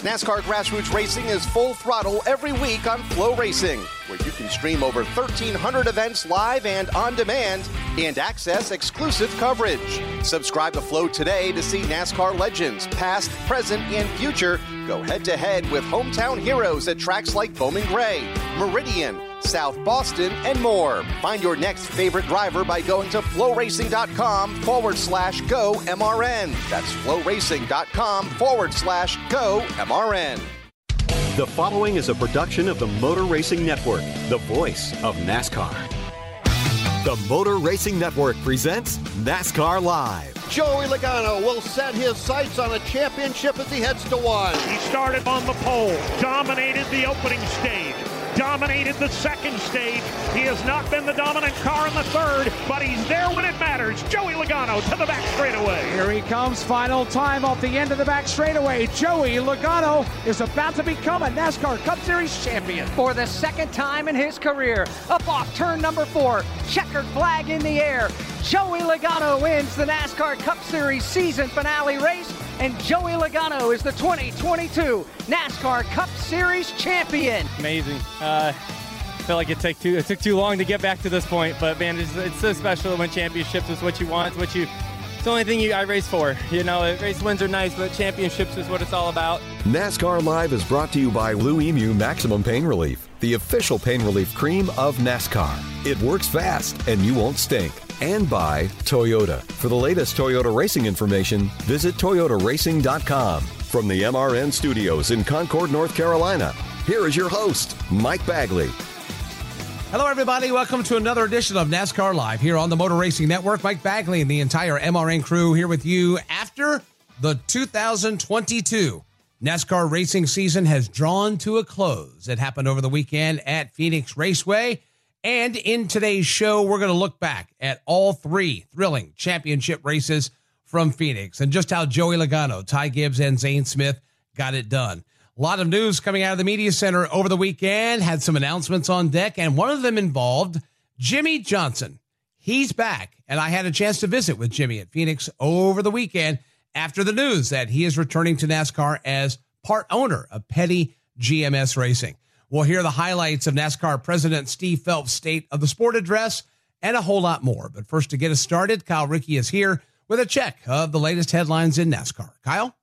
NASCAR Grassroots Racing is full throttle every week on FloRacing, where you can stream over 1,300 events live and on demand and access exclusive coverage. Subscribe to Flow today to see NASCAR legends, past, present, and future, go head to head with hometown heroes at tracks like Bowman Gray, Meridian, South Boston, and more. Find your next favorite driver by going to floracing.com forward slash go MRN. That's floracing.com forward slash go MRN. The following is a production of the Motor Racing Network, the voice of NASCAR. The Motor Racing Network presents NASCAR Live. Joey Logano will set his sights on a championship as he heads to one. He started on the pole, dominated the opening stage, dominated the second stage. He has not been the dominant car in the third, but he's there when it matters. Joey Logano to the back straightaway. Here he comes, final time off the end of the back straightaway. Joey Logano is about to become a NASCAR Cup Series champion. For the second time in his career, up off turn number four, checkered flag in the air. Joey Logano wins the NASCAR Cup Series season finale race, and Joey Logano is the 2022 NASCAR Cup Series champion. Amazing. Uh, I feel like it took too it took too long to get back to this point, but man, it's, it's so special to win championships is what you want, it's what you. It's the only thing you, I race for. You know, race wins are nice, but championships is what it's all about. NASCAR Live is brought to you by Blue Emu Maximum Pain Relief, the official pain relief cream of NASCAR. It works fast and you won't stink. And by Toyota. For the latest Toyota racing information, visit toyotaracing.com. From the MRN studios in Concord, North Carolina, here is your host, Mike Bagley. Hello, everybody. Welcome to another edition of NASCAR Live here on the Motor Racing Network. Mike Bagley and the entire MRN crew here with you after the 2022 NASCAR racing season has drawn to a close. It happened over the weekend at Phoenix Raceway. And in today's show, we're going to look back at all three thrilling championship races from Phoenix and just how Joey Logano, Ty Gibbs, and Zane Smith got it done. A lot of news coming out of the media center over the weekend, had some announcements on deck, and one of them involved Jimmie Johnson. He's back, and I had a chance to visit with Jimmie at Phoenix over the weekend after the news that he is returning to NASCAR as part owner of Petty GMS Racing. We'll hear the highlights of NASCAR President Steve Phelps' State of the Sport address and a whole lot more. But first, to get us started, Kyle Rickey is here with a check of the latest headlines in NASCAR. Kyle?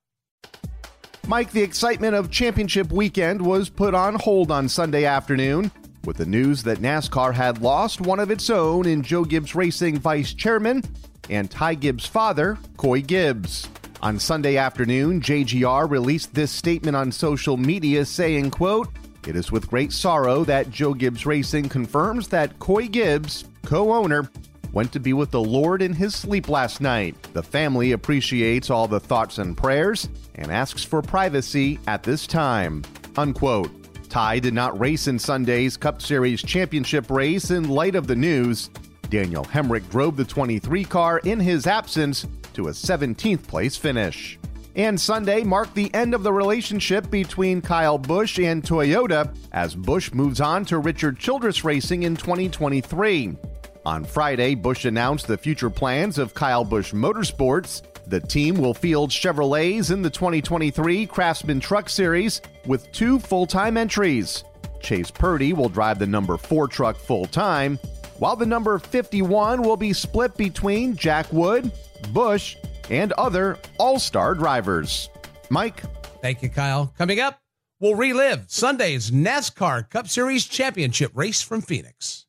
Mike, the excitement of championship weekend was put on hold on Sunday afternoon with the news that NASCAR had lost one of its own in Joe Gibbs Racing vice chairman and Ty Gibbs' father, Coy Gibbs. On Sunday afternoon, JGR released this statement on social media saying, quote, It is with great sorrow that Joe Gibbs Racing confirms that Coy Gibbs, co-owner, went to be with the Lord in his sleep last night. The family appreciates all the thoughts and prayers and asks for privacy at this time. Unquote. Ty did not race in Sunday's Cup Series championship race in light of the news. Daniel Hemric drove the 23 car in his absence to a 17th place finish. And Sunday marked the end of the relationship between Kyle Busch and Toyota as Busch moves on to Richard Childress Racing in 2023. On Friday, Busch announced the future plans of Kyle Busch Motorsports. The team will field Chevrolets in the 2023 Craftsman Truck Series with two full time entries. Chase Purdy will drive the number 4 truck full time, while the number 51 will be split between Jack Wood, Busch, and other all star drivers. Mike, Thank you, Kyle. Coming up, we'll relive Sunday's NASCAR Cup Series Championship race from Phoenix.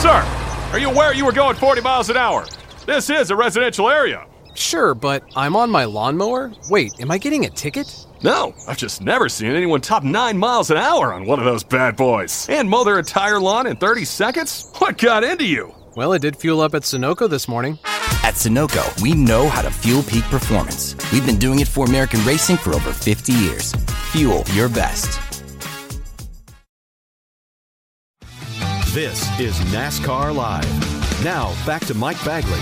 Sir, are you aware you were going 40 miles an hour? This is a residential area. Sure, but I'm on my lawnmower? Wait, am I getting a ticket? No, I've just never seen anyone top 9 miles an hour on one of those bad boys. And mow their entire lawn in 30 seconds? What got into you? Well, it did fuel up at Sunoco this morning. At Sunoco, we know how to fuel peak performance. We've been doing it for American racing for over 50 years. Fuel your best. This is NASCAR Live. Now, back to Mike Bagley.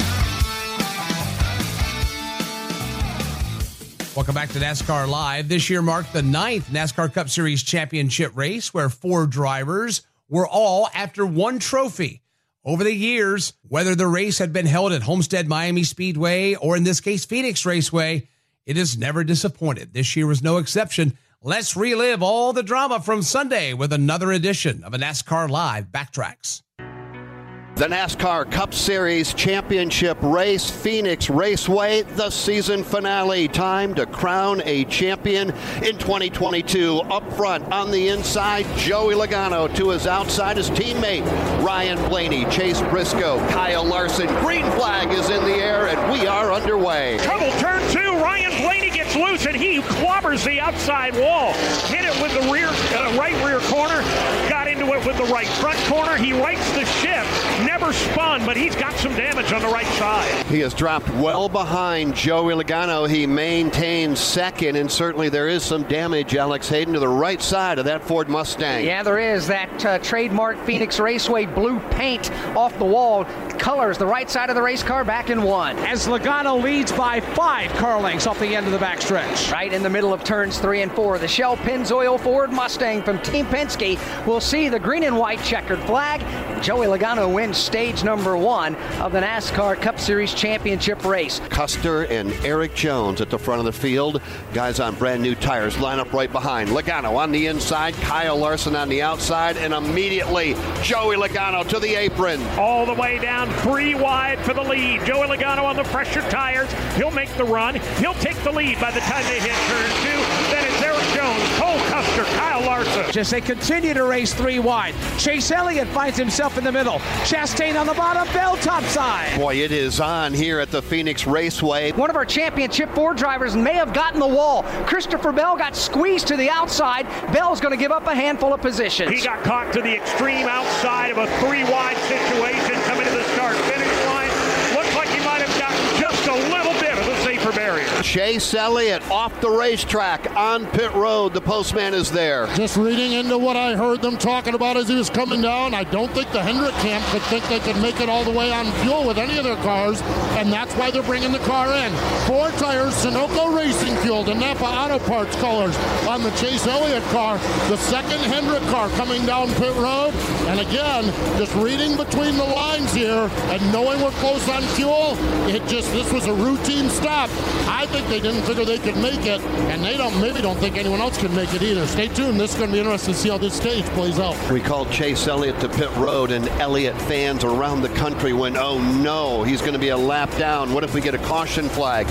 Welcome back to NASCAR Live. This year marked the ninth NASCAR Cup Series championship race where four drivers were all after one trophy. Over the years, whether the race had been held at Homestead Miami Speedway or in this case Phoenix Raceway, it has never disappointed. This year was no exception. Let's relive all the drama from Sunday with another edition of a NASCAR Live Backtracks. The NASCAR Cup Series Championship Race, Phoenix Raceway, the season finale. Time to crown a champion in 2022. Up front, on the inside, Joey Logano. To his outside, his teammate, Ryan Blaney, Chase Briscoe, Kyle Larson. Green flag is in the air, and we are underway. Trouble turn two. Ryan Blaney gets loose, and he clobbers the outside wall. Hit it with the rear, uh, right rear corner. Got into it with the right front corner. He rights the ship never spun, but he's got some damage on the right side. He has dropped well behind Joey Logano. He maintains second, and certainly there is some damage, Alex Hayden, to the right side of that Ford Mustang. Yeah, there is. That uh, trademark Phoenix Raceway blue paint off the wall colors the right side of the race car back in one. As Logano leads by five car lengths off the end of the backstretch. Right in the middle of turns three and four, the Shell Pennzoil Ford Mustang from Team Penske will see the green and white checkered flag. Joey Logano wins stage number one of the NASCAR Cup Series Championship race. Custer and Erik Jones at the front of the field. Guys on brand new tires line up right behind. Logano on the inside, Kyle Larson on the outside, and immediately Joey Logano to the apron. All the way down, three wide for the lead. Joey Logano on the pressure tires. He'll make the run. He'll take the lead by the time they hit turn two. Then it's Erik Jones, Cole Custer, Kyle Larson. Just they continue to race three wide. Chase Elliott finds himself in the middle. Chastain on the bottom, Bell topside. Boy, it is on here at the Phoenix Raceway. One of our championship Ford drivers may have gotten the wall. Christopher Bell got squeezed to the outside. Bell's going to give up a handful of positions. He got caught to the extreme outside of a three wide situation coming to the start finish line. Looks like he might have gotten just a little bit of the safer barrier. Chase Elliott off the racetrack on pit road. The postman is there. Just reading into what I heard them talking about as he was coming down, I don't think the Hendrick camp could think they could make it all the way on fuel with any of their cars, and that's why they're bringing the car in. Four tires, Sunoco Racing Fuel, the Napa Auto Parts colors on the Chase Elliott car, the second Hendrick car coming down pit road, and again, just reading between the lines here and knowing we're close on fuel, it just this was a routine stop. I think they didn't figure they could make it, and they don't maybe don't think anyone else can make it either. Stay tuned. This is going to be interesting to see how this stage plays out. We called Chase Elliott to pit road, and Elliott fans around the country went, "Oh no, he's going to be a lap down. What if we get a caution flag?"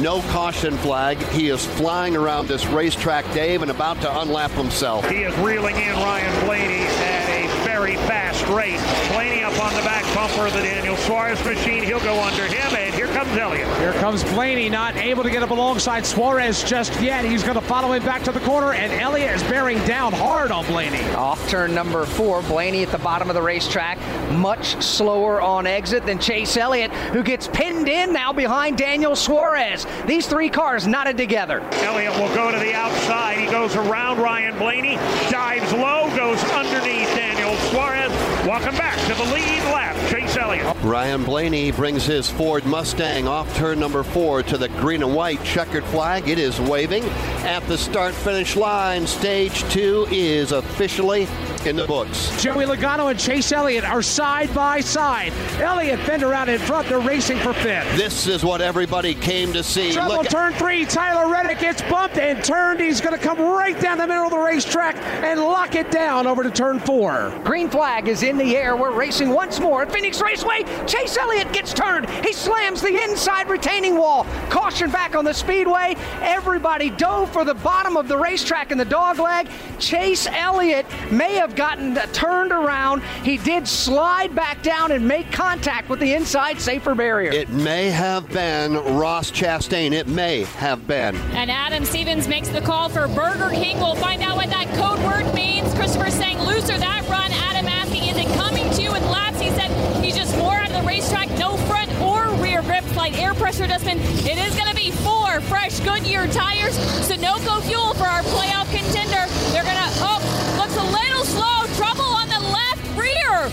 No caution flag. He is flying around this racetrack, Dave, and about to unlap himself. He is reeling in Ryan Blaney at a very fast rate. Blaney up on the back bumper of the Daniel Suarez machine. He'll go under him, and here comes Elliott. Here comes Blaney, not able to get up alongside Suarez just yet. He's going to follow him back to the corner, and Elliott is bearing down hard on Blaney. Off turn number four, Blaney at the bottom of the racetrack, much slower on exit than Chase Elliott, who gets pinned in now behind Daniel Suarez. These three cars knotted together. Elliott will go to the outside. He goes around Ryan Blaney, dives low, goes underneath Daniel Suarez. Welcome back to the lead lap, Chase Elliott. Ryan Blaney brings his Ford Mustang off turn number four to the green and white checkered flag. It is waving at the start finish line. Stage two is officially in the books. Joey Logano and Chase Elliott are side by side. Elliott Fender out in front. They're racing for fifth. This is what everybody came to see. Trouble Look turn three. Tyler Reddick gets bumped and turned. He's going to come right down the middle of the racetrack and lock it down over to turn four. Green flag is in in the air. We're racing once more at Phoenix Raceway. Chase Elliott gets turned. He slams the inside retaining wall. Caution back on the speedway. Everybody dove for the bottom of the racetrack in the dog leg. Chase Elliott may have gotten turned around. He did slide back down and make contact with the inside safer barrier. It may have been Ross Chastain. It may have been. And Adam Stevens makes the call for Burger King. We'll find out what that code word means. Christopher saying looser that run. Adam asking, is it coming to you with laps? He said he's just more out of the racetrack, no front or rear grip, slight air pressure adjustment. It is going to be four fresh Goodyear tires. Sunoco fuel for our playoff contender. They're going to, oh, looks a little slow. Trouble on the left rear.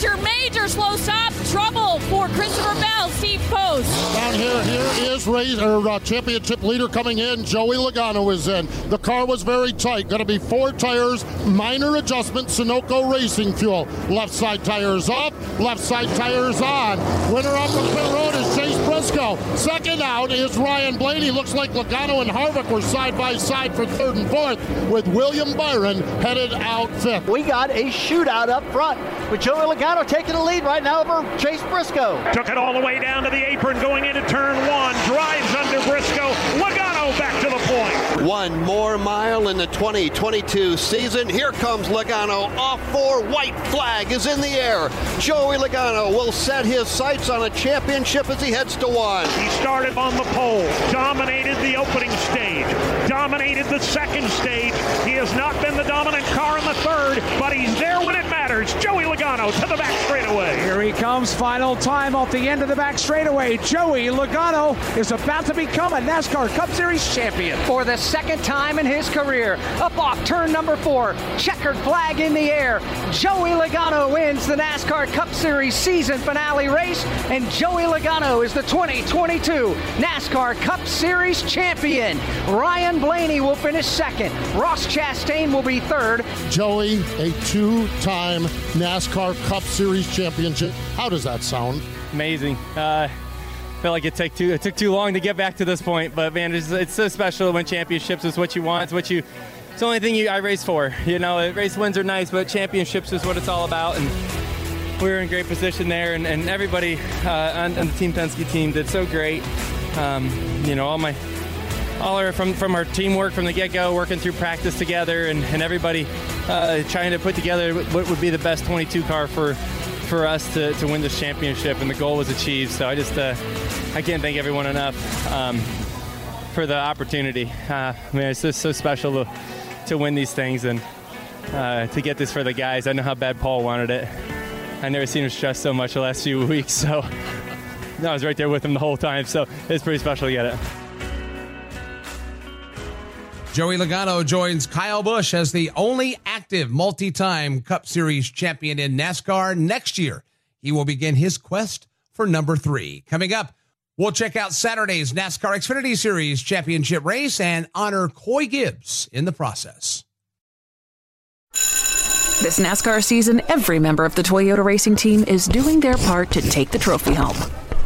Major, major slow stop. Trouble for Christopher Bell, Steve Post. Down here, here is race, or, uh, championship leader coming in. Joey Logano is in. The car was very tight. Going to be four tires, minor adjustment, Sunoco racing fuel. Left side tires off, left side tires on. Winner off the pit road is Chase Briscoe. Second out is Ryan Blaney. Looks like Logano and Harvick were side by side for third and fourth, with William Byron headed out fifth. We got a shootout up front with Joey Logano taking the lead right now over Chase Briscoe. Took it all the way down to the apron going into turn one. Drives under Briscoe. Logano back to the point. One more mile in the 2022 season. Here comes Logano off four. White flag is in the air. Joey Logano will set his sights on a championship as he heads to one. He started on the pole, dominated the opening stage, dominated the second stage. He has not been the dominant car in the third, but he's there when it matters. Joey Logano to the back straightaway. Here he comes, final time off the end of the back straightaway. Joey Logano is about to become a NASCAR Cup Series champion. For the second time in his career, up off turn number four, checkered flag in the air. Joey Logano wins the NASCAR Cup Series season finale race, and Joey Logano is the 2022 NASCAR Cup Series champion. Ryan Blaney will finish second. Ross Chastain will be third. Joey, a two time NASCAR Cup Series championship. How does that sound? Amazing. Uh, felt like it took too it took too long to get back to this point, but man, it's, it's so special when championships is what you want. It's what you. It's the only thing you, I race for. You know, race wins are nice, but championships is what it's all about. And we were in great position there, and, and everybody uh, on, on, the Team Penske team did so great. Um, you know, all my all our from from our teamwork from the get-go, working through practice together, and, and everybody uh, trying to put together what would be the best 22 car for for us to, to win this championship, and the goal was achieved. So I just uh, I can't thank everyone enough um, for the opportunity. Uh, man, it's just so special to to win these things and uh, to get this for the guys. I know how bad Paul wanted it. I never seen him stress so much the last few weeks, so no, I was right there with him the whole time. So it's pretty special to get it. Joey Logano joins Kyle Busch as the only active multi time Cup Series champion in NASCAR. Next year, he will begin his quest for number three. Coming up, we'll check out Saturday's NASCAR Xfinity Series championship race and honor Coy Gibbs in the process. This NASCAR season, every member of the Toyota racing team is doing their part to take the trophy home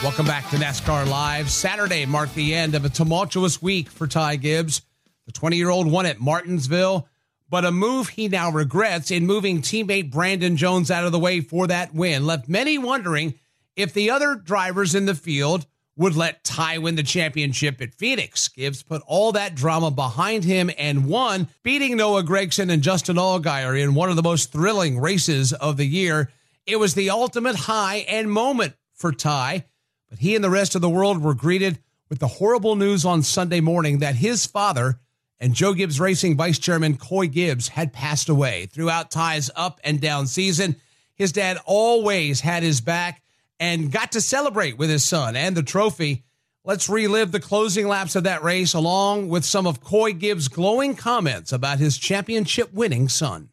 Welcome back to NASCAR Live. Saturday marked the end of a tumultuous week for Ty Gibbs. The 20 year old won at Martinsville, but a move he now regrets in moving teammate Brandon Jones out of the way for that win left many wondering if the other drivers in the field would let Ty win the championship at Phoenix. Gibbs put all that drama behind him and won, beating Noah Gragson and Justin Allgaier in one of the most thrilling races of the year. It was the ultimate high and moment for Ty. But he and the rest of the world were greeted with the horrible news on Sunday morning that his father and Joe Gibbs Racing Vice Chairman Coy Gibbs had passed away. Throughout Ty's up and down season, his dad always had his back and got to celebrate with his son and the trophy. Let's relive the closing laps of that race along with some of Coy Gibbs' glowing comments about his championship winning son.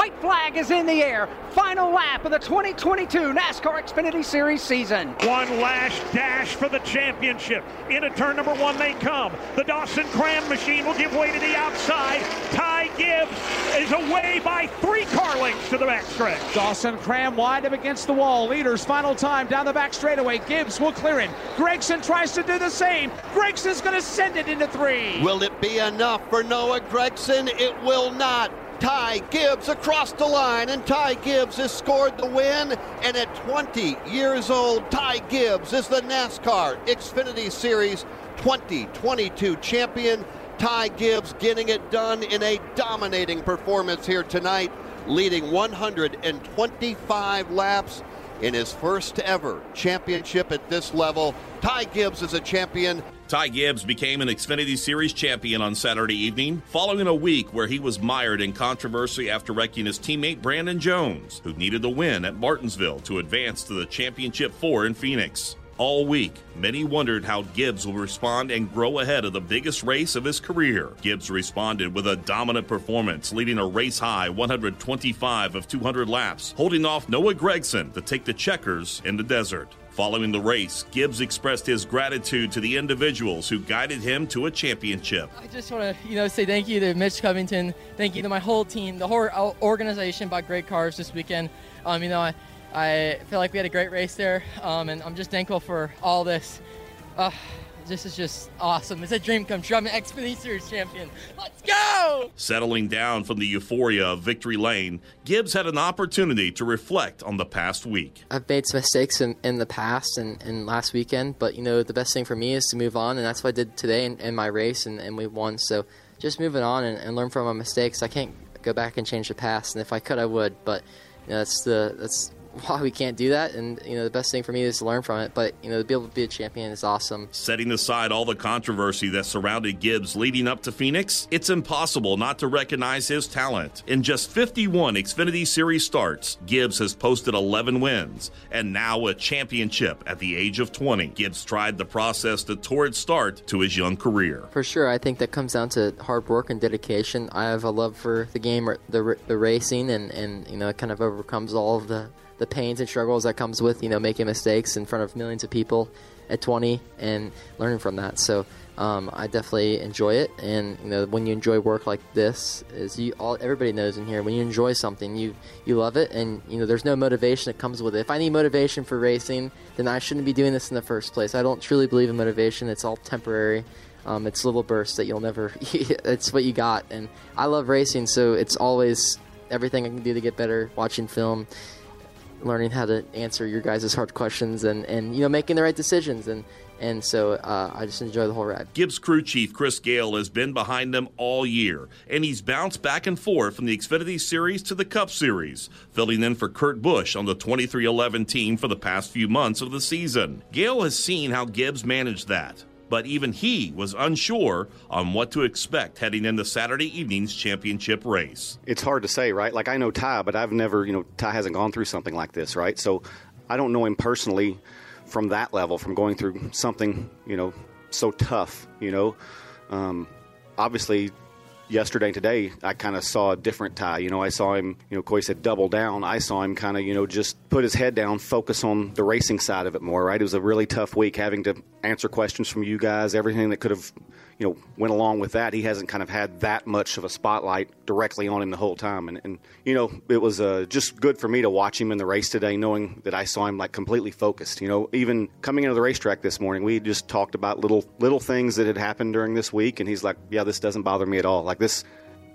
White flag is in the air. Final lap of the 2022 NASCAR Xfinity Series season. One last dash for the championship. Into turn number one they come. The Dawson Cram machine will give way to the outside. Ty Gibbs is away by three car lengths to the backstretch. Dawson Cram wide up against the wall. Leaders final time down the back straightaway. Gibbs will clear him. Gragson tries to do the same. Gragson's going to send it into three. Will it be enough for Noah Gragson? It will not. Ty Gibbs across the line, and Ty Gibbs has scored the win. And at 20 years old, Ty Gibbs is the NASCAR Xfinity Series 2022 champion. Ty Gibbs getting it done in a dominating performance here tonight, leading 125 laps in his first ever championship at this level. Ty Gibbs is a champion. Ty Gibbs became an Xfinity Series champion on Saturday evening, following a week where he was mired in controversy after wrecking his teammate Brandon Jones, who needed the win at Martinsville to advance to the Championship Four in Phoenix. All week, many wondered how Gibbs will respond and grow ahead of the biggest race of his career. Gibbs responded with a dominant performance, leading a race high 125 of 200 laps, holding off Noah Gragson to take the checkers in the desert. Following the race, Gibbs expressed his gratitude to the individuals who guided him to a championship. I just want to, you know, say thank you to Mitch Covington, thank you to my whole team, the whole organization bought great cars this weekend. Um, you know, I, I feel like we had a great race there, um, and I'm just thankful for all this. Uh, this is just awesome. It's a dream come true. I'm an Xfinity Series champion. Let's go! Settling down from the euphoria of victory lane, Gibbs had an opportunity to reflect on the past week. I've made some mistakes in, in the past and, and last weekend, but you know the best thing for me is to move on, and that's what I did today in, in my race, and, and we won. So just moving on and, and learn from my mistakes. I can't go back and change the past, and if I could, I would. But you know, that's the that's why we can't do that. And you know, the best thing for me is to learn from it. But you know, to be able to be a champion is awesome. Setting aside all the controversy that surrounded Gibbs leading up to Phoenix, it's impossible not to recognize his talent. In just 51 Xfinity Series starts, Gibbs has posted 11 wins and now a championship at the age of 20. Gibbs tried the process that toward start to his young career. For sure, I think that comes down to hard work and dedication. I have a love for the game, the the racing, and and you know, it kind of overcomes all of the the pains and struggles that comes with you know making mistakes in front of millions of people at 20 and learning from that. So um, I definitely enjoy it, and you know when you enjoy work like this, is you all everybody knows in here when you enjoy something, you you love it, and you know there's no motivation that comes with it. If I need motivation for racing, then I shouldn't be doing this in the first place. I don't truly believe in motivation; it's all temporary. Um, it's little bursts that you'll never. it's what you got, and I love racing, so it's always everything I can do to get better. Watching film, learning how to answer your guys' hard questions and, and you know making the right decisions and and so uh, I just enjoy the whole ride. Gibbs crew chief Chris Gayle has been behind them all year, and he's bounced back and forth from the Xfinity Series to the Cup Series, filling in for Kurt Busch on the 23XI team for the past few months of the season. Gayle has seen how Gibbs managed that but even he was unsure on what to expect heading into Saturday evening's championship race. It's hard to say, right? Like I know Ty, but I've never, you know, Ty hasn't gone through something like this, right? So I don't know him personally from that level, from going through something, you know, so tough, you know. Um, obviously, yesterday and today, I kind of saw a different Ty. You know, I saw him, you know, Coy said double down. I saw him kind of, you know, just put his head down, focus on the racing side of it more, right? It was a really tough week having to answer questions from you guys, everything that could have, you know, went along with that. He hasn't kind of had that much of a spotlight directly on him the whole time. And, and you know, it was uh, just good for me to watch him in the race today, knowing that I saw him like completely focused. You know, even coming into the racetrack this morning, we just talked about little little things that had happened during this week, and he's like, "Yeah, this doesn't bother me at all. Like this."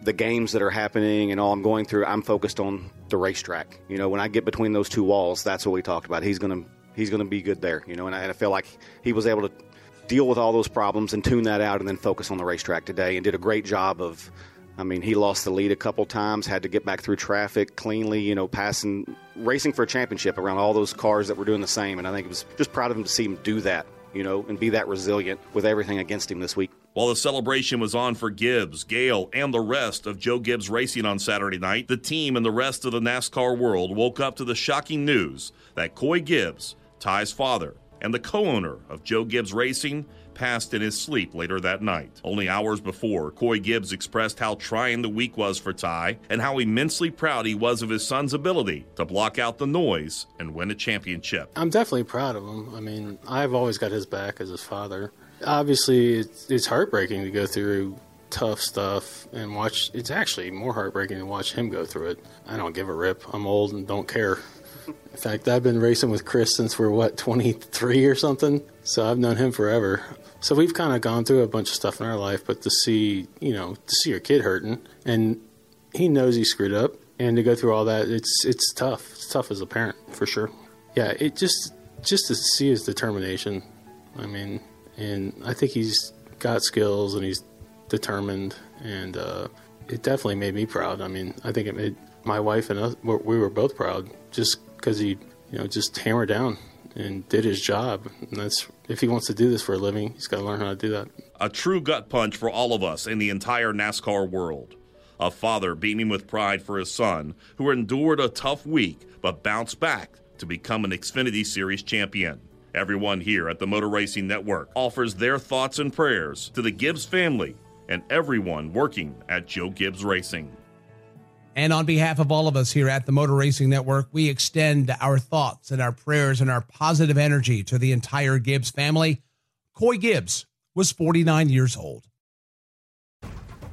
the games that are happening and all I'm going through, I'm focused on the racetrack. You know, when I get between those two walls, that's what we talked about. He's gonna he's gonna be good there. You know, and I, and I feel like he was able to deal with all those problems and tune that out and then focus on the racetrack today and did a great job of. I mean, he lost the lead a couple times, had to get back through traffic cleanly, you know, passing, racing for a championship around all those cars that were doing the same. And I think it was just proud of him to see him do that, you know, and be that resilient with everything against him this week. While the celebration was on for Gibbs, Gayle, and the rest of Joe Gibbs Racing on Saturday night, the team and the rest of the NASCAR world woke up to the shocking news that Coy Gibbs, Ty's father, and the co owner of Joe Gibbs Racing, passed in his sleep later that night. Only hours before, Coy Gibbs expressed how trying the week was for Ty and how immensely proud he was of his son's ability to block out the noise and win a championship. I'm definitely proud of him. I mean, I've always got his back as his father. Obviously, it's, it's heartbreaking to go through tough stuff and watch. It's actually more heartbreaking to watch him go through it. I don't give a rip. I'm old and don't care. In fact, I've been racing with Chris since we're what 23 or something. So I've known him forever. So we've kind of gone through a bunch of stuff in our life, but to see, you know, to see your kid hurting and he knows he screwed up and to go through all that, it's it's tough. It's tough as a parent for sure. Yeah, it just just to see his determination. I mean, and I think he's got skills and he's determined, and uh, it definitely made me proud. I mean, I think it made my wife and us we were both proud just because he, you know, just hammered down and did his job. And that's if he wants to do this for a living, he's got to learn how to do that. A true gut punch for all of us in the entire NASCAR world. A father beaming with pride for his son, who endured a tough week but bounced back to become an Xfinity Series champion. Everyone here at the Motor Racing Network offers their thoughts and prayers to the Gibbs family and everyone working at Joe Gibbs Racing. And on behalf of all of us here at the Motor Racing Network, we extend our thoughts and our prayers and our positive energy to the entire Gibbs family. Coy Gibbs was 49 years old.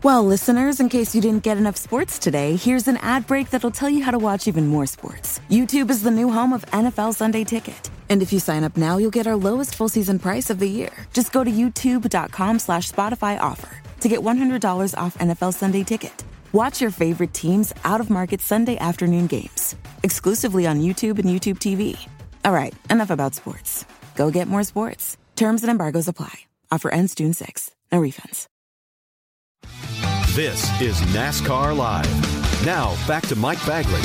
Well, listeners, in case you didn't get enough sports today, here's an ad break that'll tell you how to watch even more sports. YouTube is the new home of NFL Sunday Ticket. And if you sign up now, you'll get our lowest full season price of the year. Just go to youtube.com slash Spotify offer to get $100 off NFL Sunday Ticket. Watch your favorite teams out of market Sunday afternoon games, exclusively on YouTube and YouTube TV. All right, enough about sports. Go get more sports. Terms and embargoes apply. Offer ends June 6. No refunds. This is NASCAR Live. Now, back to Mike Bagley.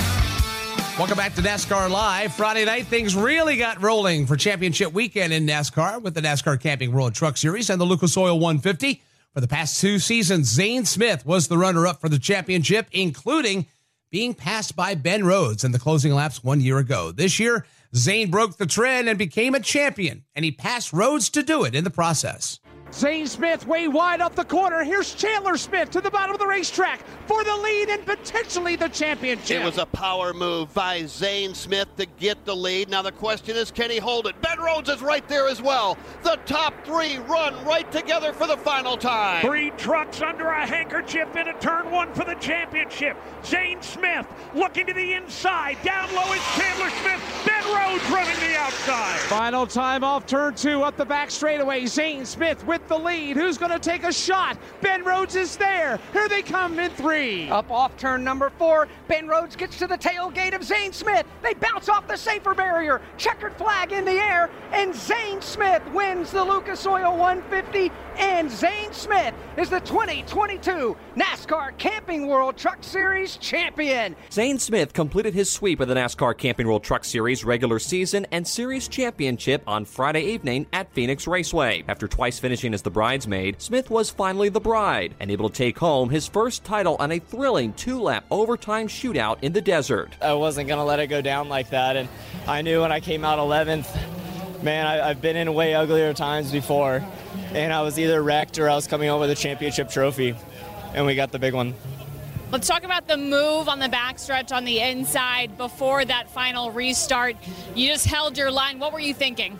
Welcome back to NASCAR Live. Friday night, things really got rolling for championship weekend in NASCAR with the NASCAR Camping World Truck Series and the Lucas Oil 150. For the past two seasons, Zane Smith was the runner up for the championship, including being passed by Ben Rhodes in the closing laps one year ago. This year, Zane broke the trend and became a champion, and he passed Rhodes to do it in the process. Zane Smith way wide up the corner. Here's Chandler Smith to the bottom of the racetrack for the lead and potentially the championship. It was a power move by Zane Smith to get the lead. Now the question is, can he hold it? Ben Rhodes is right there as well. The top three run right together for the final time. Three trucks under a handkerchief in a turn one for the championship. Zane Smith looking to the inside. Down low is Chandler Smith. Ben Rhodes running the outside. Final time off turn two up the back straightaway. Zane Smith with the lead. Who's going to take a shot? Ben Rhodes is there. Here they come in three. Up off turn number four. Ben Rhodes gets to the tailgate of Zane Smith. They bounce off the safer barrier. Checkered flag in the air. And Zane Smith wins the Lucas Oil 150. And Zane Smith is the 2022 NASCAR Camping World Truck Series champion. Zane Smith completed his sweep of the NASCAR Camping World Truck Series regular season and series championship on Friday evening at Phoenix Raceway. After twice finishing as the bridesmaid, Smith was finally the bride and able to take home his first title on a thrilling two lap overtime shootout in the desert. I wasn't going to let it go down like that, and I knew when I came out 11th, man, I, have been in way uglier times before, and I was either wrecked or I was coming home with a championship trophy, and we got the big one. Let's talk about the move on the backstretch on the inside before that final restart. You just held your line. What were you thinking?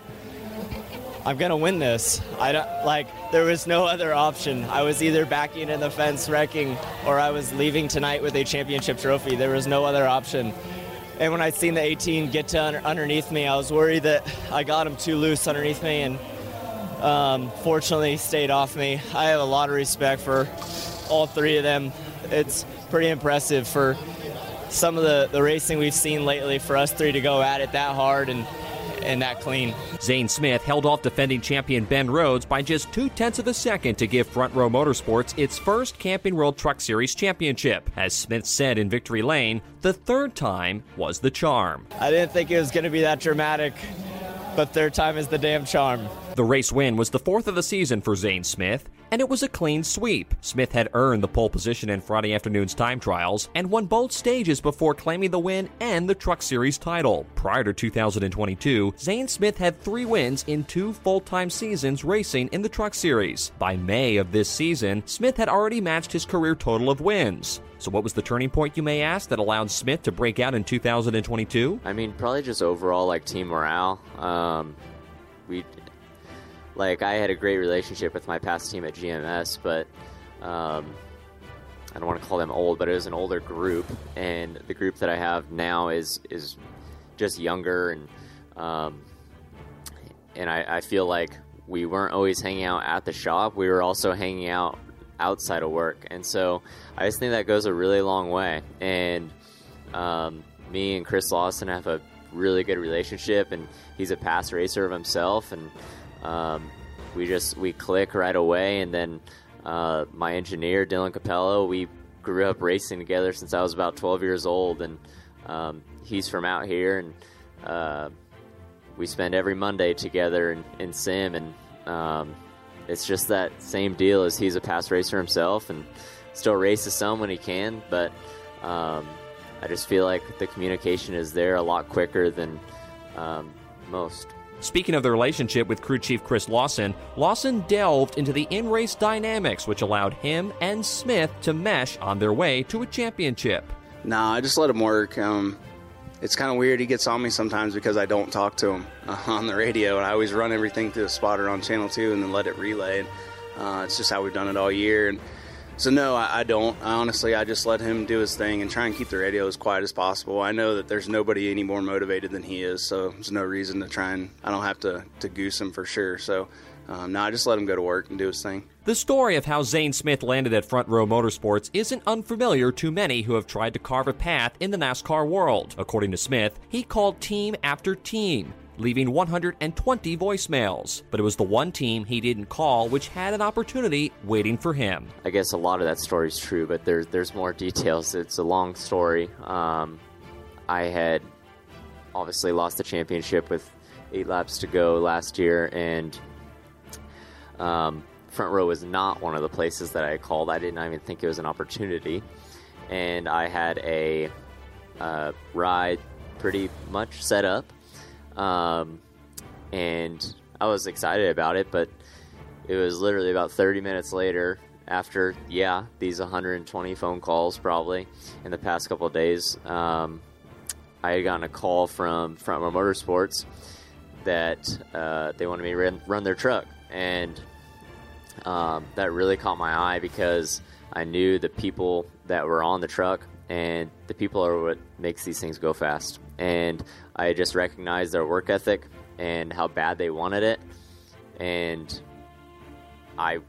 I'm gonna win this. I don't like. There was no other option. I was either backing in the fence, wrecking, or I was leaving tonight with a championship trophy. There was no other option. And when I seen the 18 get to under, underneath me, I was worried that I got him too loose underneath me, and um, fortunately stayed off me. I have a lot of respect for all three of them. It's pretty impressive for some of the, the racing we've seen lately for us three to go at it that hard and and that clean. Zane Smith held off defending champion Ben Rhodes by just two tenths of a second to give Front Row Motorsports its first Camping World Truck Series championship. As Smith said in Victory Lane, the third time was the charm. I didn't think it was going to be that dramatic, but third time is the damn charm. The race win was the fourth of the season for Zane Smith, and it was a clean sweep. Smith had earned the pole position in Friday afternoon's time trials and won both stages before claiming the win and the Truck Series title. Prior to 2022, Zane Smith had three wins in two full time seasons racing in the Truck Series. By May of this season, Smith had already matched his career total of wins. So, what was the turning point, you may ask, that allowed Smith to break out in 2022? I mean, probably just overall like team morale. Um, we like I had a great relationship with my past team at GMS, but um, I don't want to call them old, but it was an older group, and the group that I have now is is just younger, and um, and I, I feel like we weren't always hanging out at the shop; we were also hanging out outside of work, and so I just think that goes a really long way. And um, me and Chris Lawson have a really good relationship, and he's a past racer of himself, and um, we just we click right away. And then uh, my engineer Dylan Capello, we grew up racing together since I was about 12 years old, and um, he's from out here, and uh, we spend every Monday together in, in sim, and um, it's just that same deal as he's a past racer himself, and still races some when he can, but. Um, I just feel like the communication is there a lot quicker than um, most. Speaking of the relationship with crew chief Chris Lawson, Lawson delved into the in race dynamics, which allowed him and Smith to mesh on their way to a championship. Nah, I just let him work. Um, it's kind of weird. He gets on me sometimes because I don't talk to him uh, on the radio, and I always run everything through the spotter on channel two and then let it relay. Uh, it's just how we've done it all year. And so no, I, I, don't. I honestly, I just let him do his thing and try and keep the radio as quiet as possible. I know that there's nobody any more motivated than he is, so there's no reason to try and. I don't have to to goose him for sure. So. Um, no, I just let him go to work and do his thing. The story of how Zane Smith landed at Front Row Motorsports isn't unfamiliar to many who have tried to carve a path in the NASCAR world. According to Smith, he called team after team, leaving 120 voicemails. But it was the one team he didn't call which had an opportunity waiting for him. I guess a lot of that story is true, but there's there's more details. It's a long story. Um, I had obviously lost the championship with eight laps to go last year, and um, front row was not one of the places that I called. I didn't even think it was an opportunity, and I had a uh, ride pretty much set up um, and I was excited about it, but it was literally about 30 minutes later after, yeah, these 120 phone calls probably in the past couple of days. Um, I had gotten a call from Front Row Motorsports that uh, they wanted me to run, run their truck. And um, that really caught my eye because I knew the people that were on the truck and the people are what makes these things go fast. And I just recognized their work ethic and how bad they wanted it, and I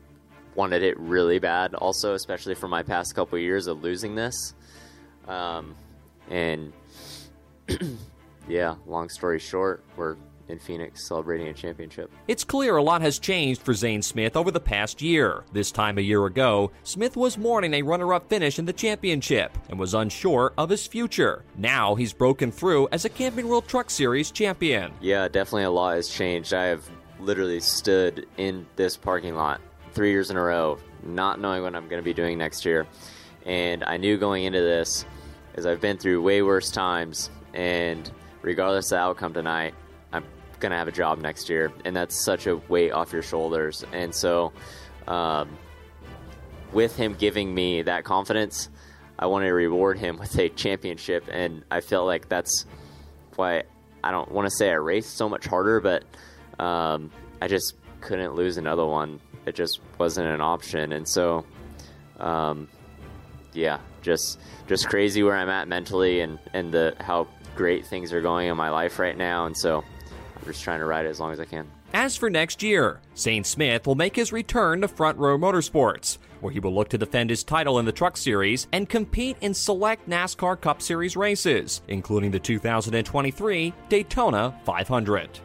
wanted it really bad. Also, especially for my past couple years of losing this, um, and yeah. Long story short, we're in Phoenix celebrating a championship. It's clear a lot has changed for Zane Smith over the past year. This time a year ago, Smith was mourning a runner up finish in the championship and was unsure of his future. Now he's broken through as a Camping World Truck Series champion. Yeah, definitely a lot has changed. I have literally stood in this parking lot three years in a row, not knowing what I'm going to be doing next year. And I knew going into this, as I've been through way worse times, and regardless of the outcome tonight, going to have a job next year, and that's such a weight off your shoulders. And so, um, with him giving me that confidence, I want to reward him with a championship, and I feel like that's why I don't want to say I raced so much harder, but um, I just couldn't lose another one. It just wasn't an option, and so, um, yeah, just just crazy where I'm at mentally, and and the how great things are going in my life right now, and so just trying to ride it as long as I can. As for next year, Zane Smith will make his return to Front Row Motorsports, where he will look to defend his title in the Truck Series and compete in select NASCAR Cup Series races, including the 2023 Daytona 500.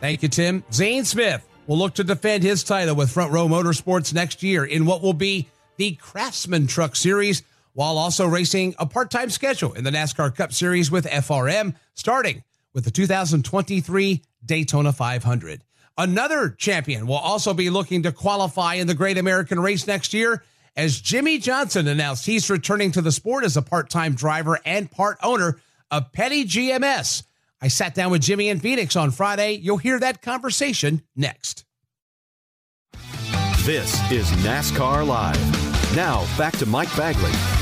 Thank you, Tim. Zane Smith will look to defend his title with Front Row Motorsports next year in what will be the Craftsman Truck Series, while also racing a part time schedule in the NASCAR Cup Series with FRM starting with the 2023 Daytona 500. Another champion will also be looking to qualify in the Great American Race next year as Jimmie Johnson announced he's returning to the sport as a part time driver and part owner of Petty GMS. I sat down with Jimmie in Phoenix on Friday. You'll hear that conversation next. This is NASCAR Live. Now, back to Mike Bagley.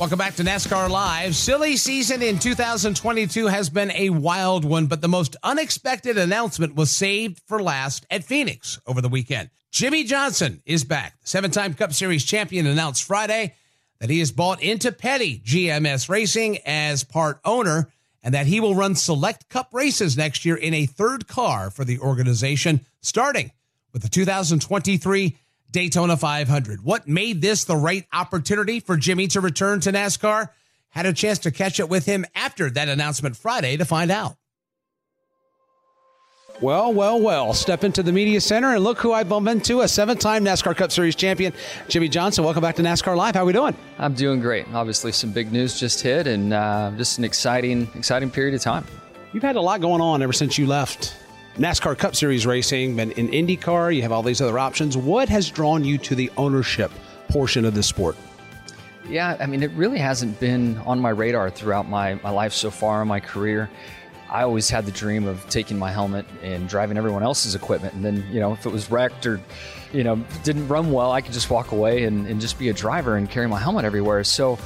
Welcome back to NASCAR Live. Silly season in 2022 has been a wild one, but the most unexpected announcement was saved for last at Phoenix over the weekend. Jimmie Johnson is back. Seven time Cup Series champion announced Friday that he has bought into Petty GMS Racing as part owner and that he will run select cup races next year in a third car for the organization, starting with the 2023 Daytona 500. What made this the right opportunity for Jimmie to return to NASCAR? Had a chance to catch up with him after that announcement Friday to find out. Well, well, well. Step into the media center and look who I bump into a seven time NASCAR Cup Series champion, Jimmie Johnson. Welcome back to NASCAR Live. How are we doing? I'm doing great. Obviously, some big news just hit and uh, just an exciting, exciting period of time. You've had a lot going on ever since you left NASCAR Cup Series racing, been in IndyCar, you have all these other options. What has drawn you to the ownership portion of the sport? Yeah, I mean, it really hasn't been on my radar throughout my, my life so far in my career. I always had the dream of taking my helmet and driving everyone else's equipment. And then, you know, if it was wrecked or, you know, didn't run well, I could just walk away and, and just be a driver and carry my helmet everywhere. So,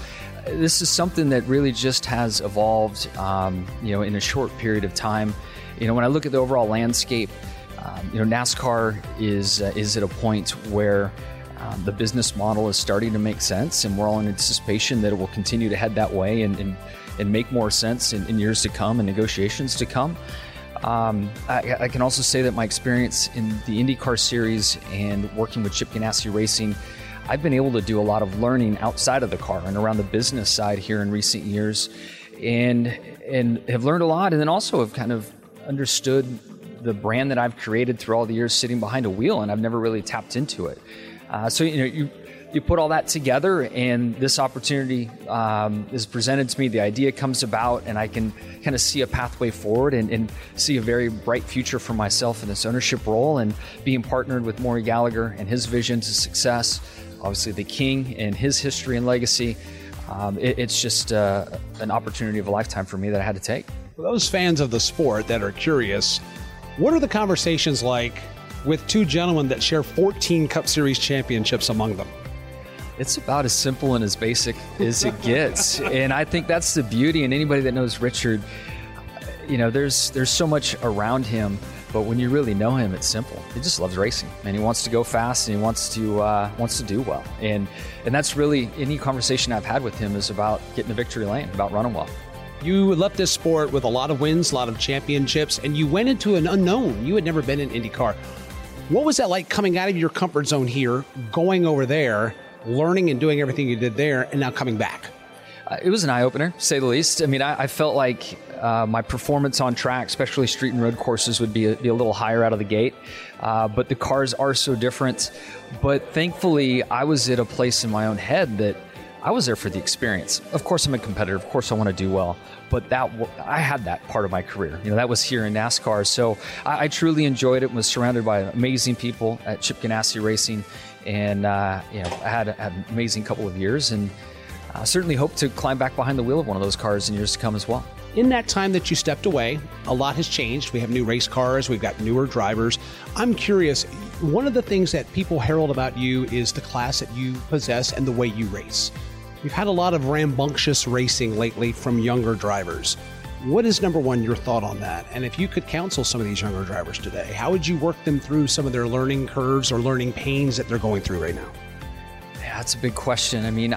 this is something that really just has evolved, um, you know, in a short period of time. You know, when I look at the overall landscape, um, you know, NASCAR is uh, is at a point where um, the business model is starting to make sense, and we're all in anticipation that it will continue to head that way and and, and make more sense in, in years to come and negotiations to come. Um, I, I, can also say that my experience in the IndyCar series and working with Chip Ganassi Racing, I've been able to do a lot of learning outside of the car and around the business side here in recent years, and and have learned a lot, and then also have kind of understood the brand that I've created through all the years sitting behind a wheel, and I've never really tapped into it. Uh, so you know, you you put all that together, and this opportunity um, is presented to me. The idea comes about, and I can kind of see a pathway forward and, and, see a very bright future for myself in this ownership role, and being partnered with Maury Gallagher and his vision to success. Obviously, the King and his history and legacy. Um, it, it's just uh, an opportunity of a lifetime for me that I had to take. For those fans of the sport that are curious, what are the conversations like with two gentlemen that share 14 Cup Series championships among them? It's about as simple and as basic as it gets. and I think that's the beauty. And anybody that knows Richard, you know, there's there's so much around him, but when you really know him, it's simple. He just loves racing, and he wants to go fast, and he wants to uh, wants to do well. And and that's really any conversation I've had with him is about getting the victory lane, about running well. You left this sport with a lot of wins, a lot of championships, and you went into an unknown. You had never been in IndyCar. What was that like coming out of your comfort zone here, going over there, learning and doing everything you did there, and now coming back? Uh, it was an eye opener, say the least. I mean, I, I felt like uh, my performance on track, especially street and road courses, would be a, be a little higher out of the gate. Uh, but the cars are so different. But thankfully, I was at a place in my own head that I was there for the experience. Of course, I'm a competitor. Of course, I want to do well. But that I had that part of my career. You know, that was here in NASCAR. So I, I truly enjoyed it. Was surrounded by amazing people at Chip Ganassi Racing, and uh, you know, I had, had, an amazing couple of years, and I certainly hope to climb back behind the wheel of one of those cars in years to come as well. In that time that you stepped away, a lot has changed. We have new race cars, we've got newer drivers. I'm curious, one of the things that people herald about you is the class that you possess and the way you race. We've had a lot of rambunctious racing lately from younger drivers. What is number one, your thought on that? And if you could counsel some of these younger drivers today, how would you work them through some of their learning curves or learning pains that they're going through right now? Yeah, that's a big question. I mean,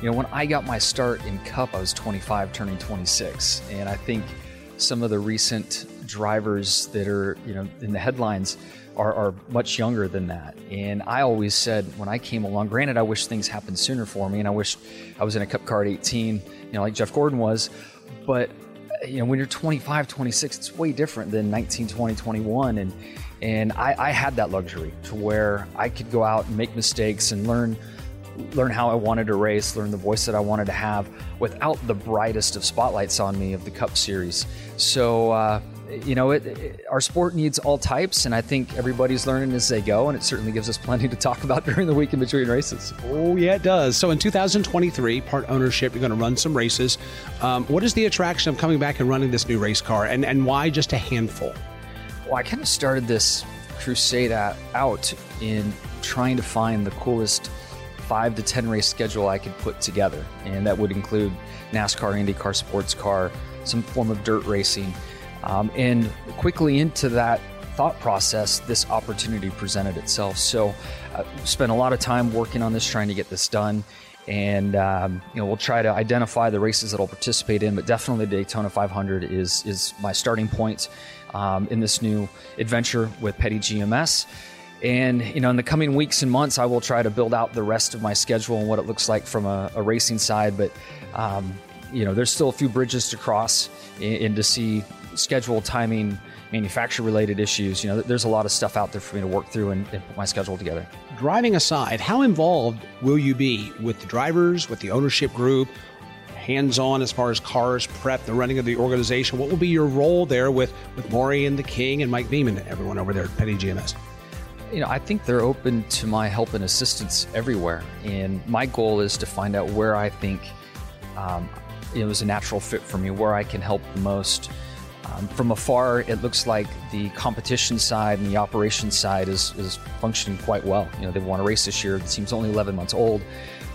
you know, when I got my start in Cup, I was 25, turning 26. And I think some of the recent drivers that are, you know, in the headlines, are, are, much younger than that. And I always said when I came along, granted, I wish things happened sooner for me, and I wish I was in a Cup car at 18, you know, like Jeff Gordon was. But you know, when you're 25, 26, it's way different than 19, 20, 21, and and I, I had that luxury to where I could go out and make mistakes and learn learn how I wanted to race, learn the voice that I wanted to have without the brightest of spotlights on me of the Cup Series. So, uh, you know, it, it, our sport needs all types, and I think everybody's learning as they go, and it certainly gives us plenty to talk about during the week in between races. Oh, yeah, it does. So in 2023, part ownership, you're going to run some races. Um, what is the attraction of coming back and running this new race car, and, and why just a handful? Well, I kind of started this crusade out in trying to find the coolest five to 10 race schedule I could put together, and that would include NASCAR, IndyCar, sports car, some form of dirt racing. Um, and quickly into that thought process, this opportunity presented itself. So, I uh, spent a lot of time working on this, trying to get this done. And um, you know, we'll try to identify the races that I'll participate in, but definitely Daytona 500 is is my starting point um, in this new adventure with Petty GMS. And you know, in the coming weeks and months, I will try to build out the rest of my schedule and what it looks like from a, a racing side. But um, you know, there's still a few bridges to cross and to see schedule, timing, manufacturer related issues. You know, there's a lot of stuff out there for me to work through and, and, put my schedule together. Driving aside, how involved will you be with the drivers, with the ownership group, hands on as far as cars prep, the running of the organization? What will be your role there with, with Maury and the King and Mike Beeman and everyone over there at Petty GMS? You know, I think they're open to my help and assistance everywhere. And my goal is to find out where I think um, it was a natural fit for me, where I can help the most um, from afar, it looks like the competition side and the operations side is, is functioning quite well. You know, they've won a race this year. The team's only 11 months old.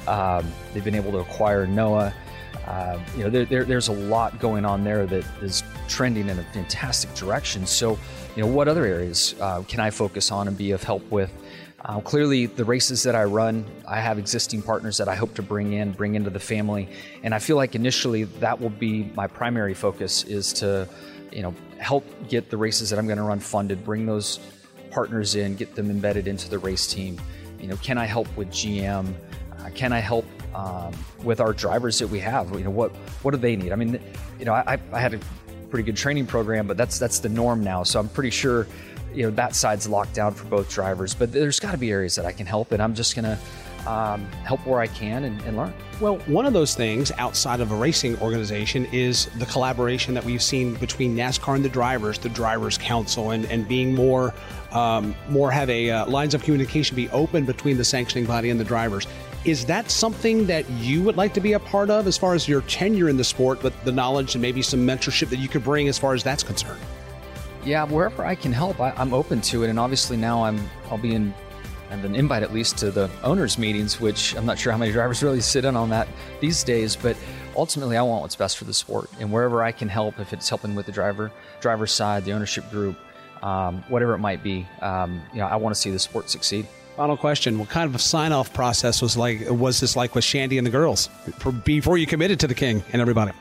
Um, they've been able to acquire Noah. Uh, you know, there, there, there's a lot going on there that is trending in a fantastic direction. So, you know, what other areas uh, can I focus on and be of help with? Uh, clearly, the races that I run, I have existing partners that I hope to bring in, bring into the family, and I feel like initially that will be my primary focus is to you know, help get the races that I'm going to run funded, bring those partners in, get them embedded into the race team. You know, can I help with GM? Uh, can I help um, with our drivers that we have? You know, what what do they need? I mean, you know, I, I had a pretty good training program, but that's that's the norm now. So I'm pretty sure, you know, that side's locked down for both drivers. But there's got to be areas that I can help, and I'm just gonna um, help where I can and, and, learn. Well, one of those things outside of a racing organization is the collaboration that we've seen between NASCAR and the drivers, the Drivers Council, and, and being more um, more have a uh, lines of communication be open between the sanctioning body and the drivers. Is that something that you would like to be a part of as far as your tenure in the sport, but the knowledge and maybe some mentorship that you could bring as far as that's concerned? Yeah, wherever I can help, I, I'm open to it. And obviously now I'm I'll be in and an invite at least to the owners' meetings, which I'm not sure how many drivers really sit in on that these days. But ultimately, I want what's best for the sport, and wherever I can help, if it's helping with the driver, driver's side, the ownership group, um, whatever it might be, um, you know, I want to see the sport succeed. Final question: What kind of sign-off process was like? Was this like with Shandy and the girls before you committed to the King and everybody?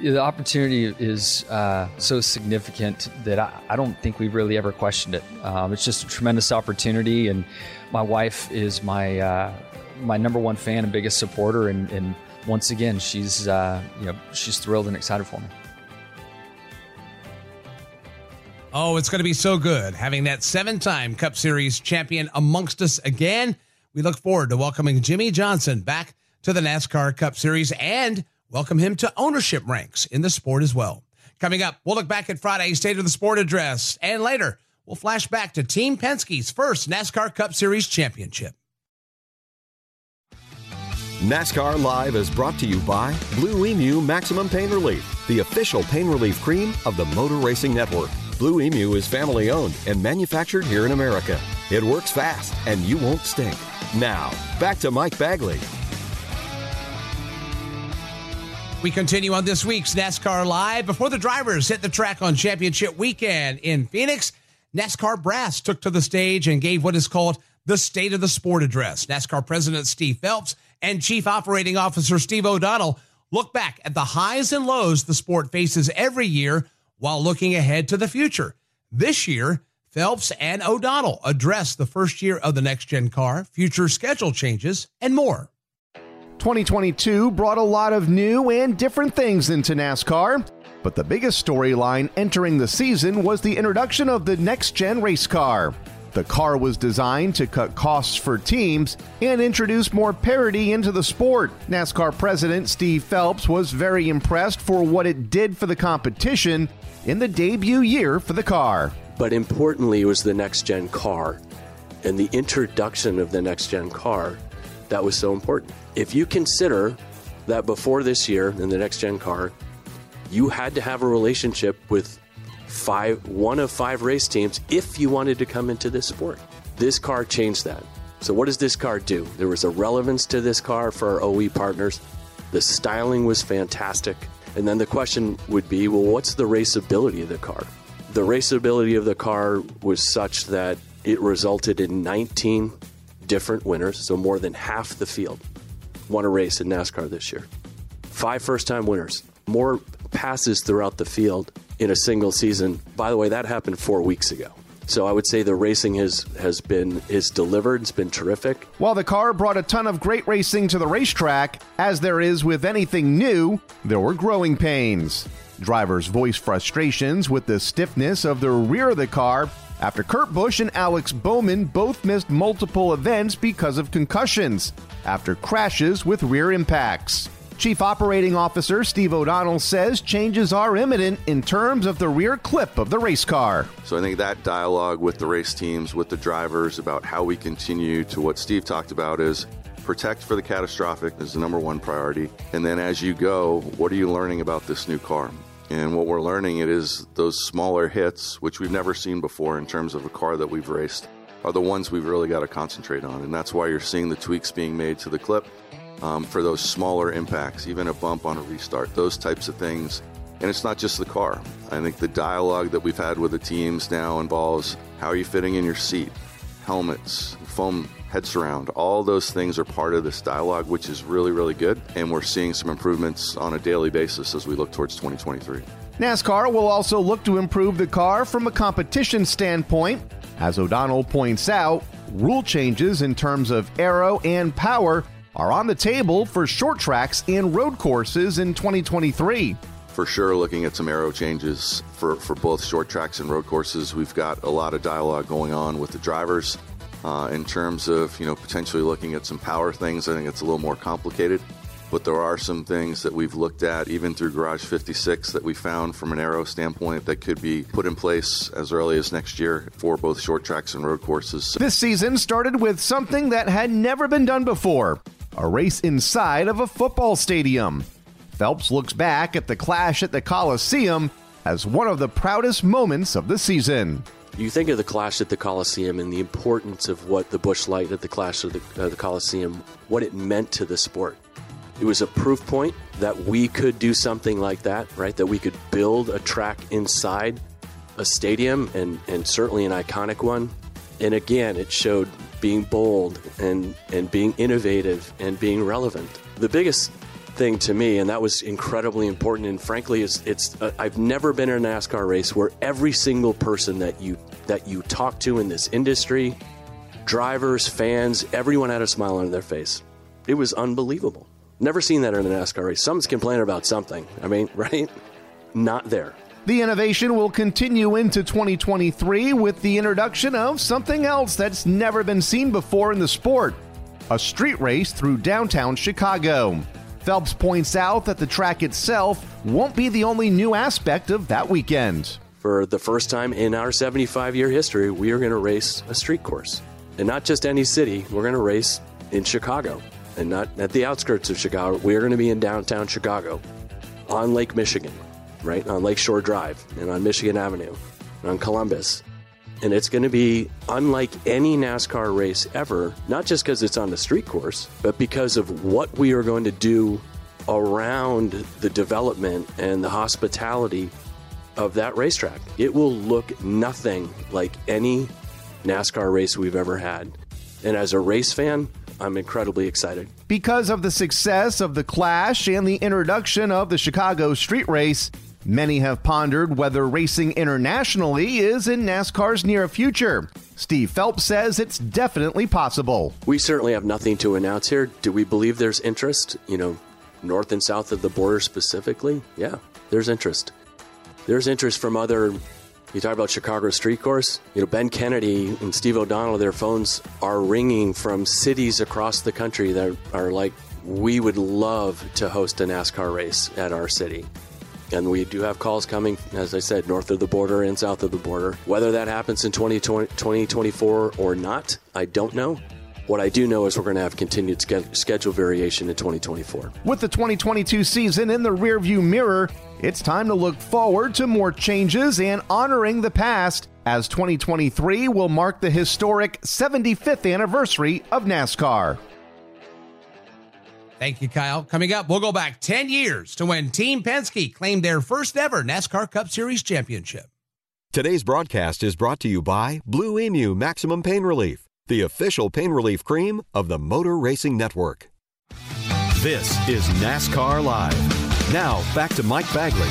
the opportunity is uh, so significant that I, I, don't think we've really ever questioned it. Um, it's just a tremendous opportunity, and my wife is my uh, my number one fan and biggest supporter, and, and once again, she's uh, you know she's thrilled and excited for me. Oh, it's going to be so good having that seven-time Cup Series champion amongst us again. We look forward to welcoming Jimmie Johnson back to the NASCAR Cup Series and welcome him to ownership ranks in the sport as well. Coming up, we'll look back at Friday's State of the Sport address, and later We'll flash back to Team Penske's first NASCAR Cup Series championship. NASCAR Live is brought to you by Blue Emu Maximum Pain Relief, the official pain relief cream of the Motor Racing Network. Blue Emu is family owned and manufactured here in America. It works fast and you won't stink. Now, back to Mike Bagley. We continue on this week's NASCAR Live before the drivers hit the track on championship weekend in Phoenix. NASCAR brass took to the stage and gave what is called the State of the Sport address. NASCAR President Steve Phelps and Chief Operating Officer Steve O'Donnell look back at the highs and lows the sport faces every year while looking ahead to the future. This year, Phelps and O'Donnell address the first year of the next gen car, future schedule changes, and more. 2022 brought a lot of new and different things into NASCAR. But the biggest storyline entering the season was the introduction of the next gen race car. The car was designed to cut costs for teams and introduce more parity into the sport. NASCAR president Steve Phelps was very impressed for what it did for the competition in the debut year for the car. But importantly, it was the next gen car and the introduction of the next gen car that was so important. If you consider that before this year in the next gen car, you had to have a relationship with five one of five race teams if you wanted to come into this sport. This car changed that. So what does this car do? There was a relevance to this car for our OE partners. The styling was fantastic. And then the question would be, well, what's the raceability of the car? The raceability of the car was such that it resulted in 19 different winners, so more than half the field won a race in NASCAR this year. Five first time winners, more passes throughout the field in a single season. By the way, that happened four weeks ago. So I would say the racing has has been is delivered. It's been terrific. While the car brought a ton of great racing to the racetrack, as there is with anything new, there were growing pains. Drivers voiced frustrations with the stiffness of the rear of the car after Kurt Busch and Alex Bowman both missed multiple events because of concussions after crashes with rear impacts. Chief Operating Officer Steve O'Donnell says changes are imminent in terms of the rear clip of the race car. So I think that dialogue with the race teams, with the drivers about how we continue to what Steve talked about is protect for the catastrophic is the number one priority. And then as you go, what are you learning about this new car? And what we're learning it is those smaller hits, which we've never seen before in terms of a car that we've raced, are the ones we've really got to concentrate on. And that's why you're seeing the tweaks being made to the clip um, for those smaller impacts, even a bump on a restart, those types of things. And it's not just the car. I think the dialogue that we've had with the teams now involves how are you fitting in your seat, helmets, foam head surround. All those things are part of this dialogue, which is really, really good. And we're seeing some improvements on a daily basis as we look towards 2023. NASCAR will also look to improve the car from a competition standpoint. As O'Donnell points out, rule changes in terms of aero and power are on the table for short tracks and road courses in 2023. For sure, looking at some aero changes for, for both short tracks and road courses. We've got a lot of dialogue going on with the drivers uh, in terms of you know potentially looking at some power things. I think it's a little more complicated, but there are some things that we've looked at even through Garage 56 that we found from an aero standpoint that could be put in place as early as next year for both short tracks and road courses. This season started with something that had never been done before a race inside of a football stadium. Phelps looks back at the clash at the Coliseum as one of the proudest moments of the season. You think of the clash at the Coliseum and the importance of what the Busch Light at the clash of the, uh, the Coliseum, what it meant to the sport. It was a proof point that we could do something like that, right? That we could build a track inside a stadium and, and certainly an iconic one. And again, it showed being bold and, and being innovative and being relevant. The biggest thing to me, and that was incredibly important, and frankly, is it's uh, I've never been in a NASCAR race where every single person that you that you talk to in this industry, drivers, fans, everyone had a smile on their face. It was unbelievable. Never seen that in a NASCAR race. Someone's complaining about something. I mean, right? Not there. The innovation will continue into 2023 with the introduction of something else that's never been seen before in the sport a street race through downtown Chicago. Phelps points out that the track itself won't be the only new aspect of that weekend. For the first time in our 75 year history, we are going to race a street course. And not just any city, we're going to race in Chicago and not at the outskirts of Chicago. We're going to be in downtown Chicago on Lake Michigan right on Lakeshore Drive and on Michigan Avenue and on Columbus. And it's going to be unlike any NASCAR race ever, not just because it's on the street course, but because of what we are going to do around the development and the hospitality of that racetrack. It will look nothing like any NASCAR race we've ever had. And as a race fan, I'm incredibly excited. Because of the success of the Clash and the introduction of the Chicago Street Race, Many have pondered whether racing internationally is in NASCAR's near future. Steve Phelps says it's definitely possible. We certainly have nothing to announce here. Do we believe there's interest? You know, north and south of the border specifically? Yeah, there's interest. There's interest from other You talk about Chicago street course. You know, Ben Kennedy and Steve O'Donnell, their phones are ringing from cities across the country that are like, we would love to host a NASCAR race at our city. And we do have calls coming, as I said, north of the border and south of the border. Whether that happens in 2020, 2024 or not, I don't know. What I do know is we're going to have continued schedule variation in 2024. With the 2022 season in the rearview mirror, it's time to look forward to more changes and honoring the past as 2023 will mark the historic 75th anniversary of NASCAR. Thank you, Kyle. Coming up, we'll go back 10 years to when Team Penske claimed their first ever NASCAR Cup Series championship. Today's broadcast is brought to you by Blue Emu Maximum Pain Relief the official pain relief cream of the Motor Racing Network. This is NASCAR Live. Now, back to Mike Bagley.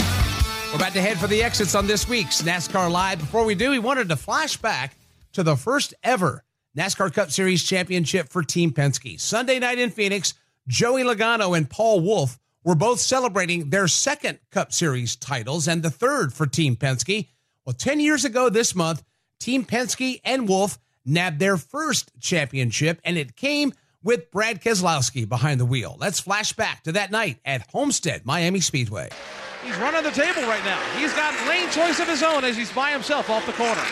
We're about to head for the exits on this week's NASCAR Live. Before we do, we wanted to flash back to the first ever NASCAR Cup Series championship for Team Penske. Sunday night in Phoenix, Joey Logano and Paul Wolfe were both celebrating their second Cup Series titles and the third for Team Penske. Well, 10 years ago this month, Team Penske and Wolfe nabbed their first championship, and it came with Brad Keselowski behind the wheel. Let's flash back to that night at Homestead Miami Speedway. He's running the table right now. He's got lane choice of his own as he's by himself off the corner.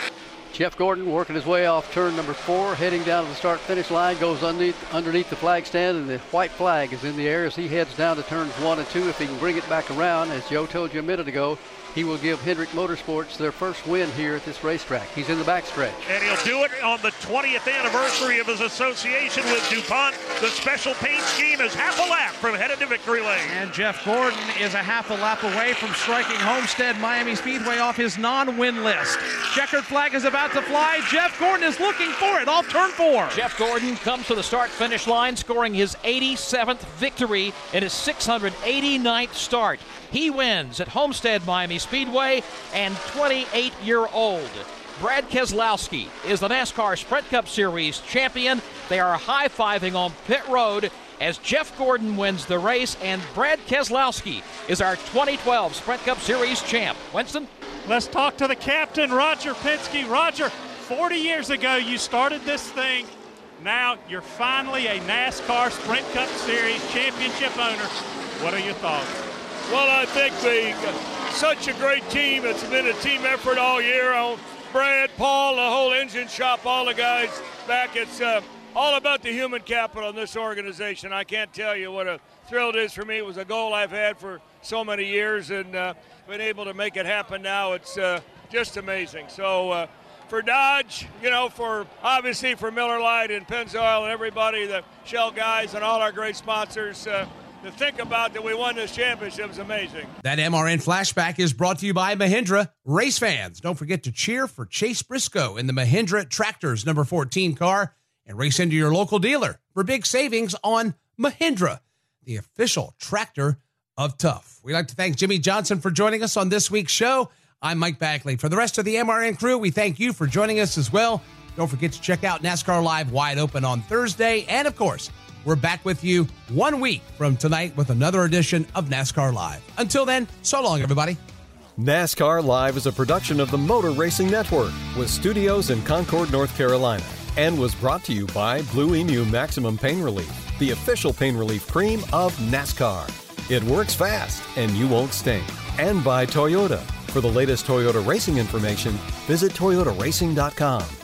Jeff Gordon working his way off turn number four, heading down to the start finish line, goes underneath, underneath the flag stand, and the white flag is in the air as he heads down to turns one and two. If he can bring it back around, as Joe told you a minute ago, he will give Hendrick Motorsports their first win here at this racetrack. He's in the backstretch. And he'll do it on the 20th anniversary of his association with DuPont. The special paint scheme is half a lap from headed to victory lane. And Jeff Gordon is a half a lap away from striking Homestead Miami Speedway off his non-win list. Checkered flag is about to fly. Jeff Gordon is looking for it off turn four. Jeff Gordon comes to the start-finish line, scoring his 87th victory in his 689th start. He wins at Homestead Miami Speedway and 28 year old. Brad Keselowski is the NASCAR Sprint Cup Series champion. They are high fiving on pit road as Jeff Gordon wins the race, and Brad Keselowski is our 2012 Sprint Cup Series champ. Winston? Let's talk to the captain, Roger Penske. Roger, 40 years ago you started this thing. Now you're finally a NASCAR Sprint Cup Series championship owner. What are your thoughts? Well, I think the such a great team. It's been a team effort all year. On Brad, Paul, the whole engine shop, all the guys back. It's uh, all about the human capital in this organization. I can't tell you what a thrill it is for me. It was a goal I've had for so many years, and uh, been able to make it happen now. It's uh, just amazing. So. Uh, for Dodge, you know, for obviously for Miller Lite and Pennzoil and everybody, the Shell guys and all our great sponsors, uh, to think about that we won this championship is amazing. That MRN flashback is brought to you by Mahindra. Race fans, don't forget to cheer for Chase Briscoe in the Mahindra Tractors number 14 car and race into your local dealer for big savings on Mahindra, the official tractor of tough. We'd like to thank Jimmie Johnson for joining us on this week's show. I'm Mike Bagley. For the rest of the MRN crew, we thank you for joining us as well. Don't forget to check out NASCAR Live wide open on Thursday. And of course, we're back with you one week from tonight with another edition of NASCAR Live. Until then, so long, everybody. NASCAR Live is a production of the Motor Racing Network with studios in Concord, North Carolina, and was brought to you by Blue Emu Maximum Pain Relief, the official pain relief cream of NASCAR. It works fast and you won't stink. And by Toyota. For the latest Toyota racing information, visit toyotaracing.com.